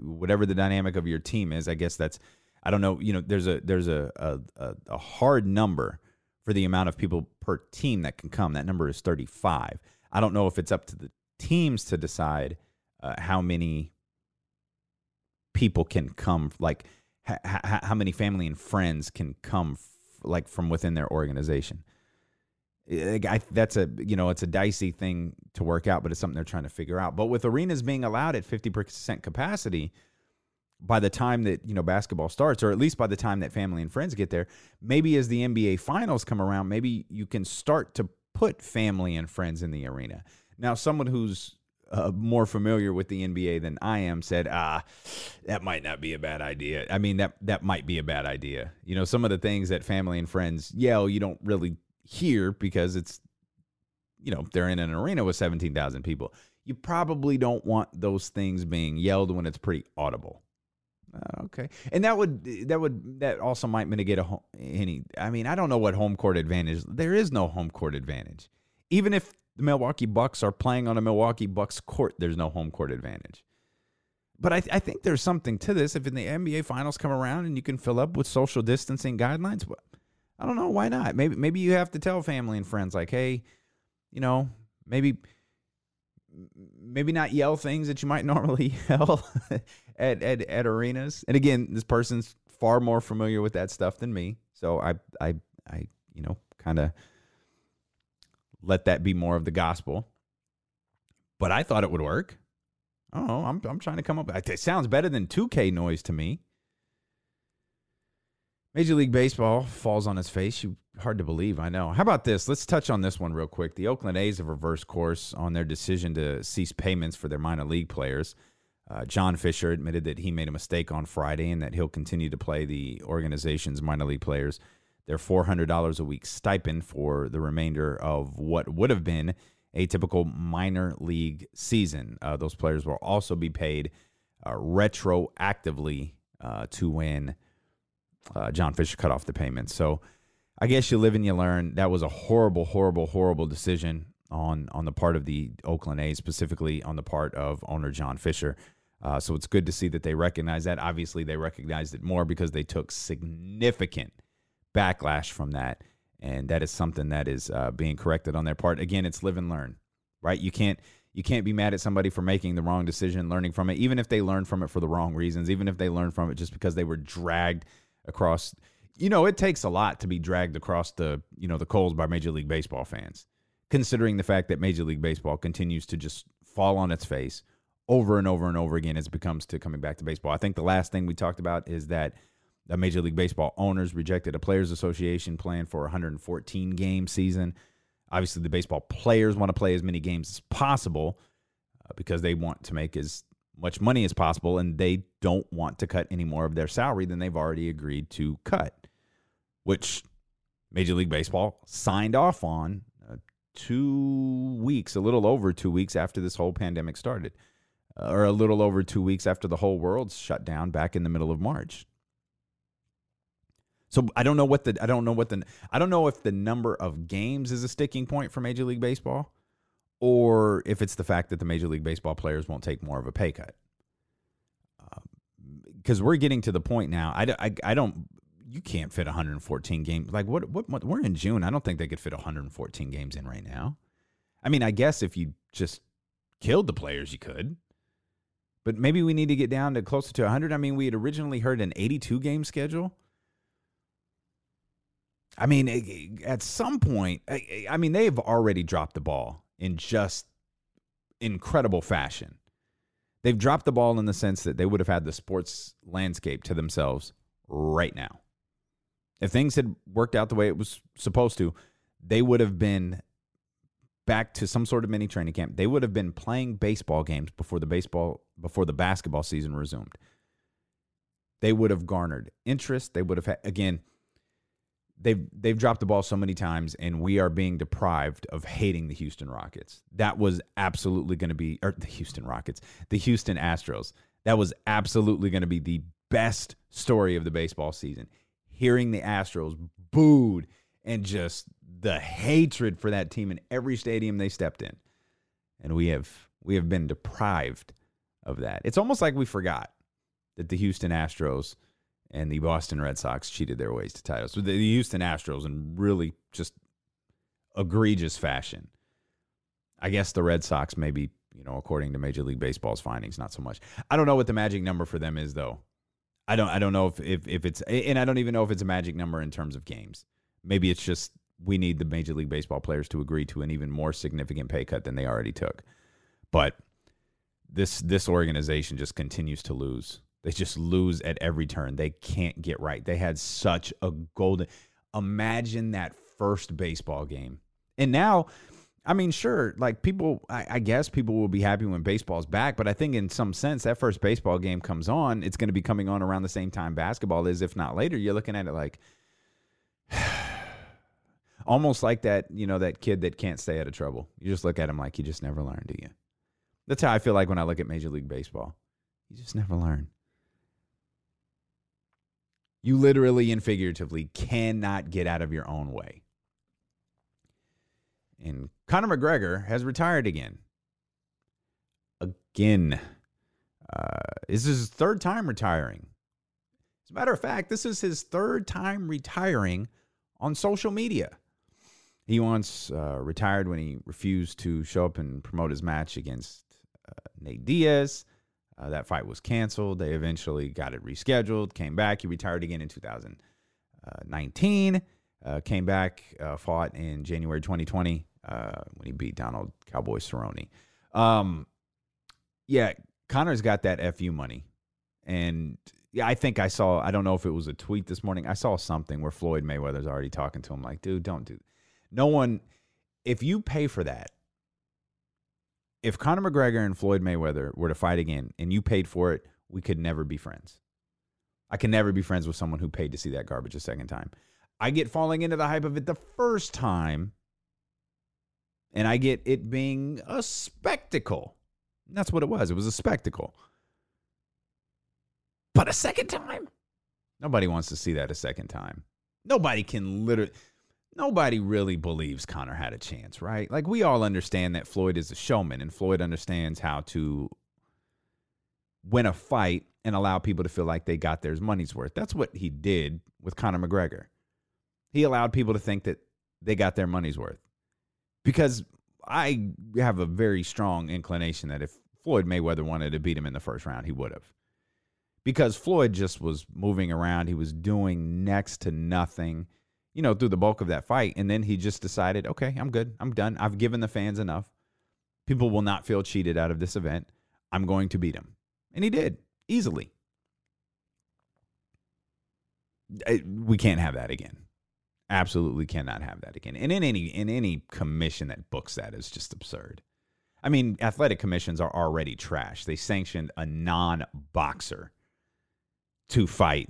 whatever the dynamic of your team is. I guess that's I don't know, you know, there's a there's a a, a hard number for the amount of people per team that can come. That number is 35. I don't know if it's up to the teams to decide uh, how many people can come like how many family and friends can come f- like from within their organization. I, that's a you know it's a dicey thing to work out, but it's something they're trying to figure out. But with arenas being allowed at fifty percent capacity, by the time that you know basketball starts, or at least by the time that family and friends get there, maybe as the NBA finals come around, maybe you can start to put family and friends in the arena. Now, someone who's uh, more familiar with the NBA than I am said, ah, that might not be a bad idea. I mean, that that might be a bad idea. You know, some of the things that family and friends yell, you don't really hear because it's, you know, they're in an arena with 17,000 people. You probably don't want those things being yelled when it's pretty audible. Uh, okay, and that would that would that also might mitigate a home, any. I mean, I don't know what home court advantage. There is no home court advantage, even if the Milwaukee Bucks are playing on a Milwaukee Bucks court, there's no home court advantage. But I, th- I think there's something to this. If in the NBA finals come around and you can fill up with social distancing guidelines, I don't know why not. Maybe maybe you have to tell family and friends like, hey, you know, maybe maybe not yell things that you might normally yell at, at at arenas. And again, this person's far more familiar with that stuff than me, so I I I you know kind of let that be more of the gospel. But I thought it would work. Oh, I'm I'm trying to come up. It sounds better than 2K noise to me. Major League Baseball falls on its face. You hard to believe, I know. How about this? Let's touch on this one real quick. The Oakland A's have reversed course on their decision to cease payments for their minor league players. Uh, John Fisher admitted that he made a mistake on Friday and that he'll continue to play the organization's minor league players their $400 a week stipend for the remainder of what would have been a typical minor league season. Uh, those players will also be paid uh, retroactively uh, to when uh, John Fisher cut off the payments. So I guess you live and you learn. That was a horrible, horrible, horrible decision on on the part of the Oakland A's, specifically on the part of owner John Fisher. Uh, so it's good to see that they recognize that. Obviously, they recognized it more because they took significant – backlash from that. And that is something that is uh, being corrected on their part. Again, it's live and learn, right? You can't you can't be mad at somebody for making the wrong decision, learning from it, even if they learned from it for the wrong reasons, even if they learned from it just because they were dragged across. You know, it takes a lot to be dragged across the you know the coals by Major League Baseball fans, considering the fact that Major League Baseball continues to just fall on its face over and over and over again as it comes to coming back to baseball. I think the last thing we talked about is that the Major League Baseball owners rejected a players association plan for a 114 game season. Obviously, the baseball players want to play as many games as possible uh, because they want to make as much money as possible and they don't want to cut any more of their salary than they've already agreed to cut, which Major League Baseball signed off on uh, two weeks, a little over two weeks after this whole pandemic started, uh, or a little over two weeks after the whole world shut down back in the middle of March. So I don't know what the I don't know what the I don't know if the number of games is a sticking point for Major League Baseball or if it's the fact that the Major League Baseball players won't take more of a pay cut. Because um, we're getting to the point now. I, I, I don't. You can't fit 114 games. Like what, what? What? We're in June. I don't think they could fit 114 games in right now. I mean, I guess if you just killed the players, you could. But maybe we need to get down to closer to 100. I mean, we had originally heard an 82 game schedule. I mean, eh, eh, at some point, eh, I mean, they've already dropped the ball in just incredible fashion. They've dropped the ball in the sense that they would have had the sports landscape to themselves right now. If things had worked out the way it was supposed to, they would have been back to some sort of mini training camp. They would have been playing baseball games before the baseball before the basketball season resumed. They would have garnered interest. They would have had again they've they've dropped the ball so many times and we are being deprived of hating the Houston Rockets. That was absolutely going to be or the Houston Rockets, the Houston Astros. That was absolutely going to be the best story of the baseball season. Hearing the Astros booed and just the hatred for that team in every stadium they stepped in. And we have we have been deprived of that. It's almost like we forgot that the Houston Astros and the Boston Red Sox cheated their ways to titles. So the Houston Astros in really just egregious fashion. I guess the Red Sox maybe, you know, according to Major League Baseball's findings, not so much. I don't know what the magic number for them is though. I don't I don't know if if, if it's and I don't even know if it's a magic number in terms of games. Maybe it's just we need the Major League Baseball players to agree to an even more significant pay cut than they already took. But this this organization just continues to lose. They just lose at every turn. They can't get right. They had such a golden. Imagine that first baseball game. And now, I mean, sure, like people, I, I guess people will be happy when baseball's back, but I think in some sense, that first baseball game comes on, it's going to be coming on around the same time basketball is, if not later. You're looking at it like, almost like that, you know, that kid that can't stay out of trouble. You just look at him like you just never learned, do you? That's how I feel like when I look at Major League Baseball. You just never learn. You literally and figuratively cannot get out of your own way. And Conor McGregor has retired again. Again. Uh, this is his third time retiring. As a matter of fact, this is his third time retiring on social media. He once uh, retired when he refused to show up and promote his match against uh, Nate Diaz. Uh, that fight was canceled. They eventually got it rescheduled, came back. He retired again in 2019. Uh, came back, uh, fought in January 2020 uh, when he beat Donald Cowboy Cerrone. Um, yeah, Conor's got that FU money. And yeah, I think I saw, I don't know if it was a tweet this morning. I saw something where Floyd Mayweather's already talking to him like, dude, don't do No one, if you pay for that, if Conor McGregor and Floyd Mayweather were to fight again and you paid for it, we could never be friends. I can never be friends with someone who paid to see that garbage a second time. I get falling into the hype of it the first time, and I get it being a spectacle. that's what it was. It was a spectacle. But a second time? Nobody wants to see that a second time. Nobody can literally nobody really believes Conor had a chance, right? Like we all understand that Floyd is a showman and Floyd understands how to win a fight and allow people to feel like they got their money's worth. That's what he did with Conor McGregor. He allowed people to think that they got their money's worth. Because I have a very strong inclination that if Floyd Mayweather wanted to beat him in the first round, he would have. Because Floyd just was moving around, he was doing next to nothing you know, through the bulk of that fight. And then he just decided, okay, I'm good. I'm done. I've given the fans enough. People will not feel cheated out of this event. I'm going to beat him. And he did easily. We can't have that again. Absolutely cannot have that again. And in any in any commission that books that is just absurd. I mean, athletic commissions are already trash. They sanctioned a non-boxer to fight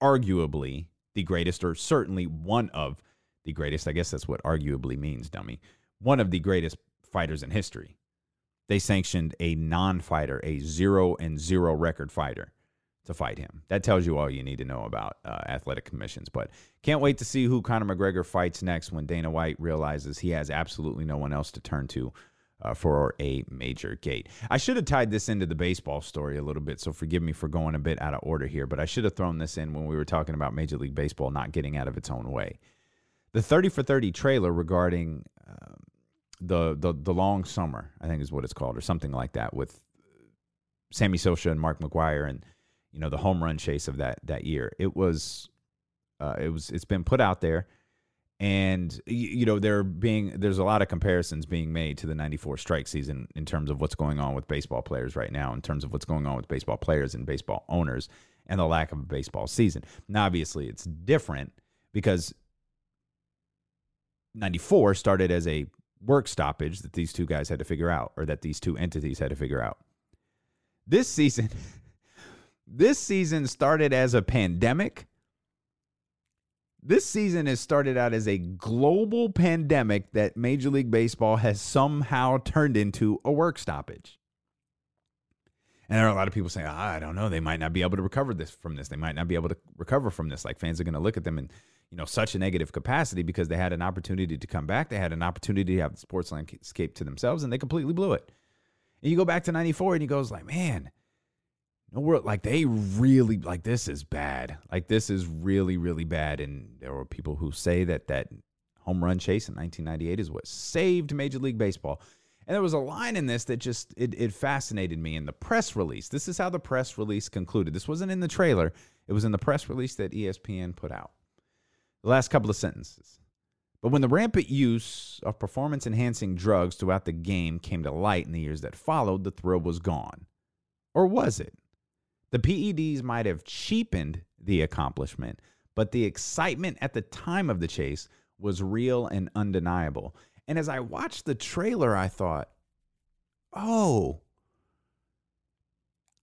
arguably the greatest or certainly one of the greatest. I guess that's what arguably means, dummy. One of the greatest fighters in history. They sanctioned a non-fighter, a 0 and 0 record fighter to fight him. That tells you all you need to know about uh, athletic commissions. But can't wait to see who Conor McGregor fights next when Dana White realizes he has absolutely no one else to turn to uh, for a major gate. I should have tied this into the baseball story a little bit, so forgive me for going a bit out of order here, but I should have thrown this in when we were talking about Major League Baseball not getting out of its own way. The 30 for 30 trailer regarding uh, the, the the long summer, I think is what it's called, or something like that, with Sammy Sosa and Mark McGwire and you know the home run chase of that that year. It was uh, it was it's been put out there, and you know there being there's a lot of comparisons being made to the '94 strike season in terms of what's going on with baseball players right now, in terms of what's going on with baseball players and baseball owners, and the lack of a baseball season. Now, obviously, it's different because '94 started as a work stoppage that these two guys had to figure out, or that these two entities had to figure out. This season. This season started as a pandemic. This season has started out as a global pandemic that Major League Baseball has somehow turned into a work stoppage. And there are a lot of people saying, ah, I don't know, they might not be able to recover this from this. They might not be able to recover from this. Like fans are going to look at them in, you know, such a negative capacity because they had an opportunity to come back. They had an opportunity to have the sports landscape to themselves and they completely blew it. And you go back to 94 and he goes like, man, no world like they really like this is bad. Like this is really really bad. And there were people who say that that home run chase in 1998 is what saved major league baseball. And there was a line in this that just it, it fascinated me in the press release. This is how the press release concluded. This wasn't in the trailer. It was in the press release that espn put out. The last couple of sentences. But when the rampant use of performance enhancing drugs throughout the game came to light in the years that followed the thrill was gone. Or was it the PEDs might have cheapened the accomplishment, but the excitement at the time of the chase was real and undeniable. And as I watched the trailer, I thought, oh,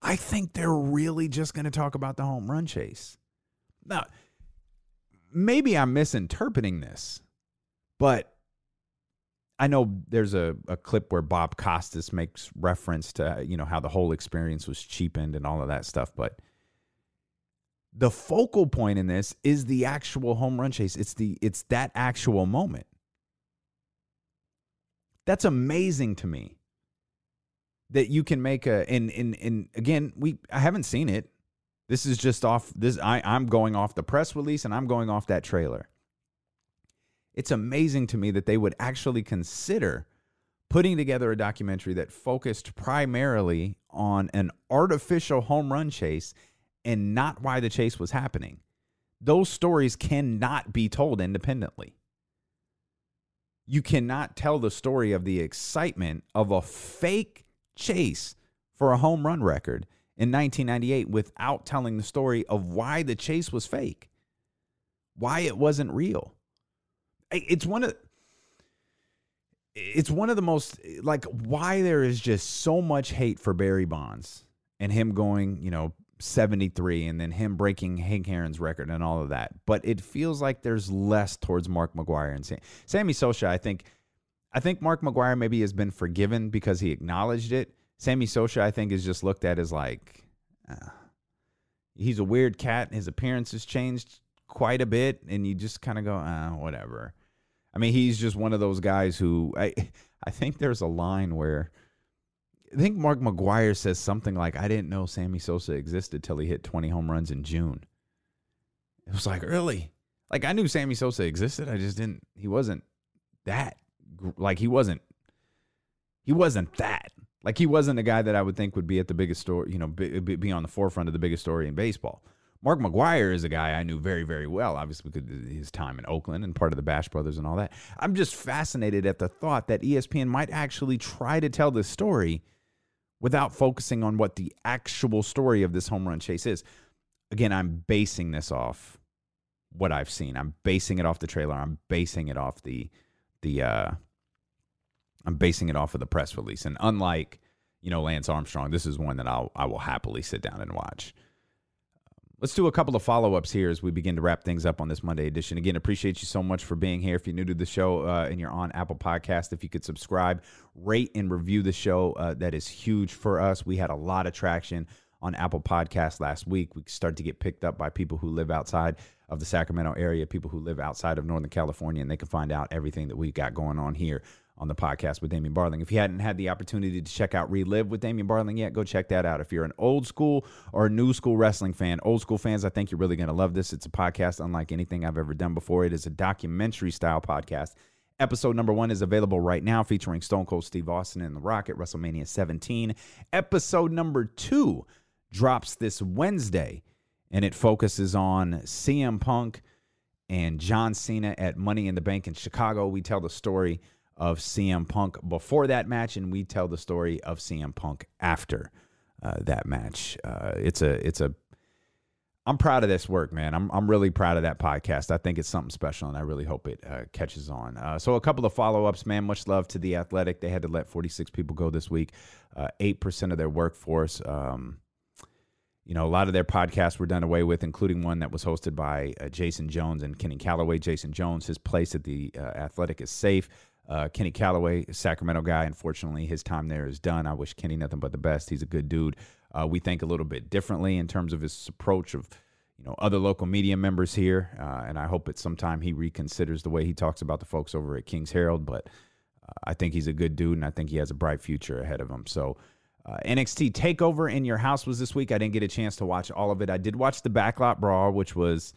I think they're really just going to talk about the home run chase. Now, maybe I'm misinterpreting this, but I know there's a, a clip where Bob Costas makes reference to, you know, how the whole experience was cheapened and all of that stuff, but the focal point in this is the actual home run chase. It's the it's that actual moment. That's amazing to me. That you can make a and and and again, we I haven't seen it. This is just off this I, I'm going off the press release and I'm going off that trailer it's amazing to me that they would actually consider putting together a documentary that focused primarily on an artificial home run chase and not why the chase was happening. Those stories cannot be told independently. You cannot tell the story of the excitement of a fake chase for a home run record in 1998 without telling the story of why the chase was fake, why it wasn't real it's one of it's one of the most like why there is just so much hate for Barry Bonds and him going, you know, 73 and then him breaking Hank Aaron's record and all of that. But it feels like there's less towards Mark McGwire and Sam, Sammy Sosa. I think I think Mark McGwire maybe has been forgiven because he acknowledged it. Sammy Sosa, I think, is just looked at as like uh, he's a weird cat. His appearance has changed quite a bit, and you just kind of go, uh, whatever. I mean, he's just one of those guys who I I think there's a line where I think Mark McGwire says something like, "I didn't know Sammy Sosa existed till he hit 20 home runs in June." It was like, really? Like I knew Sammy Sosa existed. I just didn't. He wasn't that. Like he wasn't. He wasn't that. Like he wasn't a guy that I would think would be at the biggest story. You know, be, be on the forefront of the biggest story in baseball. Mark McGwire is a guy I knew very, very well, obviously because his time in Oakland and part of the Bash Brothers and all that. I'm just fascinated at the thought that ESPN might actually try to tell this story without focusing on what the actual story of this home run chase is. Again, I'm basing this off what I've seen. I'm basing it off the trailer. I'm basing it off the the uh I'm basing it off of the press release. And unlike, you know, Lance Armstrong, this is one that I'll I will happily sit down and watch. Let's do a couple of follow ups here as we begin to wrap things up on this Monday edition. Again, appreciate you so much for being here. If you're new to the show uh, and you're on Apple Podcast, if you could subscribe, rate, and review the show, uh, that is huge for us. We had a lot of traction on Apple Podcast last week. We started to get picked up by people who live outside of the Sacramento area, people who live outside of Northern California, and they can find out everything that we've got going on here on the podcast with Damien Barling. If you hadn't had the opportunity to check out Relive with Damien Barling yet, go check that out. If you're an old school or new school wrestling fan, old school fans, I think you're really going to love this. It's a podcast unlike anything I've ever done before. It is a documentary style podcast. Episode number one is available right now, featuring Stone Cold Steve Austin and The Rock at WrestleMania 17. Episode number two drops this Wednesday, and it focuses on CM Punk and John Cena at Money in the Bank in Chicago. We tell the story of CM Punk before that match, and we tell the story of CM Punk after uh, that match. Uh, it's a it's a I'm proud of this work, man. I'm I'm really proud of that podcast. I think it's something special, and I really hope it uh, catches on. Uh, so a couple of follow ups, man. Much love to the Athletic. They had to let 46 people go this week, uh, eight percent of their workforce. Um, you know, a lot of their podcasts were done away with, including one that was hosted by uh, Jason Jones and Kenny Callaway. Jason Jones, his place at the Athletic is safe. Uh, Kenny Callaway, Sacramento guy. Unfortunately, his time there is done. I wish Kenny nothing but the best. He's a good dude. Uh, we think a little bit differently in terms of his approach of, you know, other local media members here, uh, and I hope at some time he reconsiders the way he talks about the folks over at Kings Herald. But uh, I think he's a good dude, and I think he has a bright future ahead of him. So. Uh, NXT Takeover in your house was this week. I didn't get a chance to watch all of it. I did watch the Backlot Brawl, which was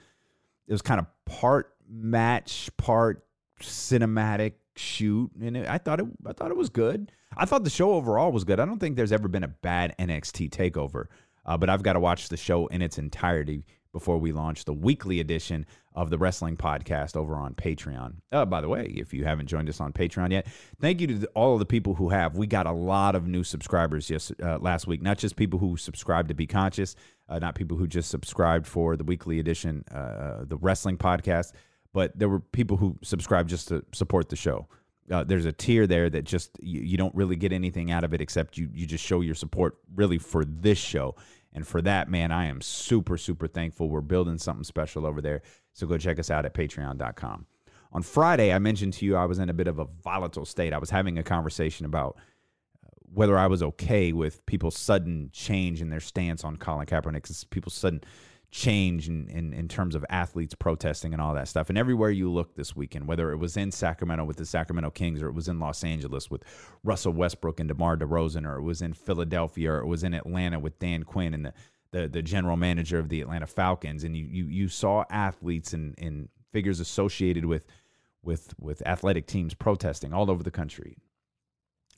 it was kind of part match, part cinematic shoot, and it, I thought it I thought it was good. I thought the show overall was good. I don't think there's ever been a bad NXT takeover, uh, but I've got to watch the show in its entirety before we launch the weekly edition of the wrestling podcast over on Patreon. Uh, by the way, if you haven't joined us on Patreon yet, thank you to all of the people who have. We got a lot of new subscribers yes uh, last week. Not just people who subscribed to Be Conscious, uh, not people who just subscribed for the weekly edition, uh, the wrestling podcast but there were people who subscribed just to support the show. Uh, there's a tier there that just you, you, don't really get anything out of it except you you just show your support really for this show. And for that, man, I am super super thankful. We're building something special over there. So go check us out at patreon.com. On Friday, I mentioned to you I was in a bit of a volatile state. I was having a conversation about uh, whether I was okay with people's sudden change in their stance on Colin Kaepernick, people's sudden change in, in, in terms of athletes protesting and all that stuff. And everywhere you look this weekend, whether it was in Sacramento with the Sacramento Kings or it was in Los Angeles with Russell Westbrook and DeMar DeRozan or it was in Philadelphia or it was in Atlanta with Dan Quinn and the, the, the general manager of the Atlanta Falcons. And you, you, you saw athletes and, and figures associated with, with, with athletic teams protesting all over the country.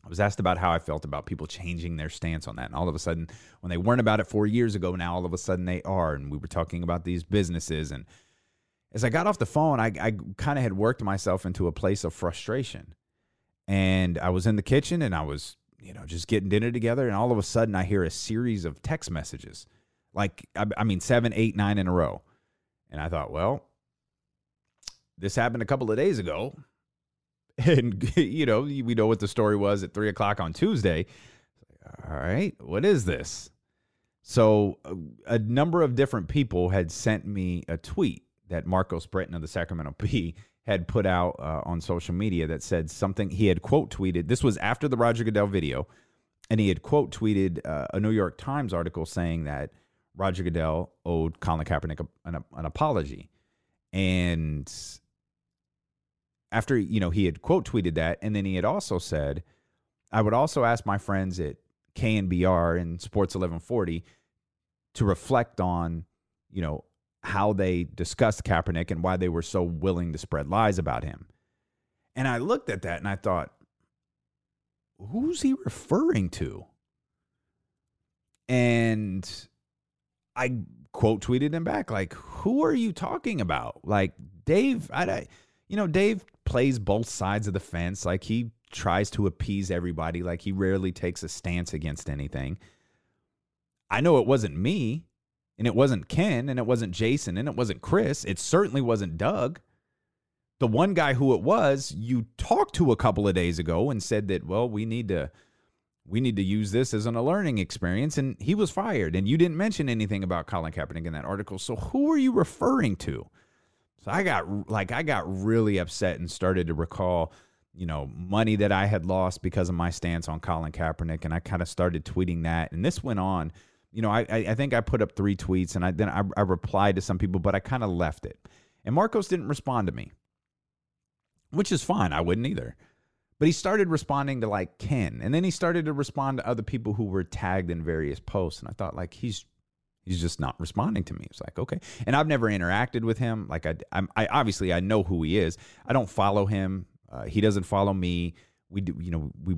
I was asked about how I felt about people changing their stance on that. And all of a sudden, when they weren't about it four years ago, now all of a sudden they are. And we were talking about these businesses. And as I got off the phone, I, I kind of had worked myself into a place of frustration. And I was in the kitchen and I was, you know, just getting dinner together. And all of a sudden, I hear a series of text messages like, I, I mean, seven, eight, nine in a row. And I thought, well, this happened a couple of days ago and you know we know what the story was at three o'clock on Tuesday. All right, what is this? So a, number of different people had sent me a tweet that Marcos Breton of the Sacramento Bee had put out uh, on social media that said something he had quote tweeted. This was after the Roger Goodell video, and he had quote tweeted uh, a New York Times article saying that Roger Goodell owed Colin Kaepernick an, an apology, and after you know he had quote tweeted that, and then he had also said, "I would also ask my friends at KNBR and Sports 1140 to reflect on, you know, how they discussed Kaepernick and why they were so willing to spread lies about him." And I looked at that and I thought, who's he referring to? And I quote tweeted him back like, "Who are you talking about?" Like Dave, I, I you know, Dave plays both sides of the fence. Like he tries to appease everybody. Like he rarely takes a stance against anything. I know it wasn't me, and it wasn't Ken, and it wasn't Jason, and it wasn't Chris. It certainly wasn't Doug. The one guy who it was, you talked to a couple of days ago and said that, well, we need to we need to use this as an, a learning experience. And he was fired. And you didn't mention anything about Colin Kaepernick in that article. So who are you referring to? So I got like I got really upset and started to recall, you know, money that I had lost because of my stance on Colin Kaepernick, and I kind of started tweeting that. And this went on. You know, I I think I put up three tweets, and I then I, I replied to some people, but I kind of left it. And Marcos didn't respond to me, which is fine. I wouldn't either. But he started responding to like Ken, and then he started to respond to other people who were tagged in various posts. And I thought, like, he's he's just not responding to me. It's like okay, and I've never interacted with him. Like I, I'm, I obviously I know who he is. I don't follow him. Uh, he doesn't follow me. We do, you know, we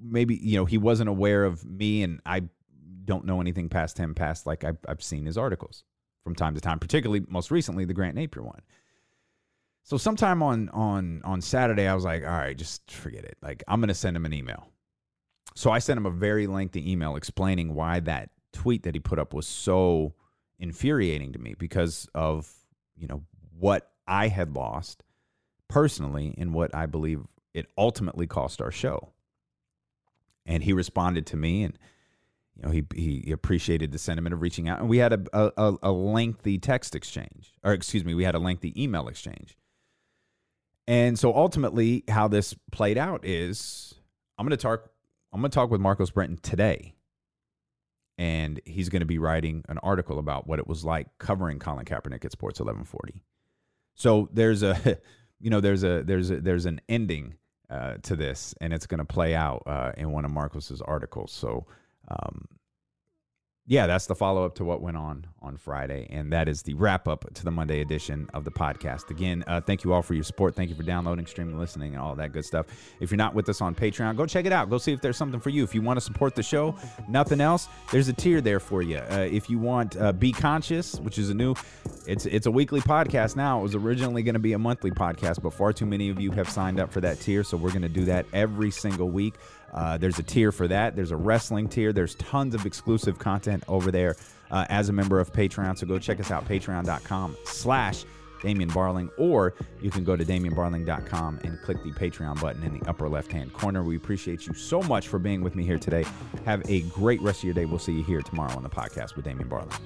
maybe you know he wasn't aware of me, and I don't know anything past him. Past like I've, I've seen his articles from time to time, particularly most recently the Grant Napear one. So sometime on on on Saturday, I was like, all right, just forget it. Like I'm gonna send him an email. So I sent him a very lengthy email explaining why that tweet that he put up was so infuriating to me because of you know what I had lost personally and what I believe it ultimately cost our show. And he responded to me and you know he he appreciated the sentiment of reaching out and we had a a, a lengthy text exchange or excuse me we had a lengthy email exchange. And so ultimately how this played out is I'm going to talk I'm going to talk with Marcos Breton today and he's going to be writing an article about what it was like covering Colin Kaepernick at Sports 1140. So there's a, you know, there's a there's a, there's an ending uh, to this, and it's going to play out uh, in one of Marcos's articles. So um, yeah, that's the follow up to what went on on Friday. And that is the wrap up to the Monday edition of the podcast. Again, uh, thank you all for your support. Thank you for downloading, streaming, listening, and all that good stuff. If you're not with us on Patreon, go check it out. Go see if there's something for you. If you want to support the show, nothing else, there's a tier there for you. Uh, if you want uh, Be Conscious, which is a new, it's, it's a weekly podcast now. It was originally going to be a monthly podcast, but far too many of you have signed up for that tier. So we're going to do that every single week. Uh, there's a tier for that. There's a wrestling tier. There's tons of exclusive content over there uh, as a member of Patreon. So go check us out, patreon.com slash Damien Barling, or you can go to DamienBarling.com and click the Patreon button in the upper left hand corner. We appreciate you so much for being with me here today. Have a great rest of your day. We'll see you here tomorrow on the podcast with Damien Barling.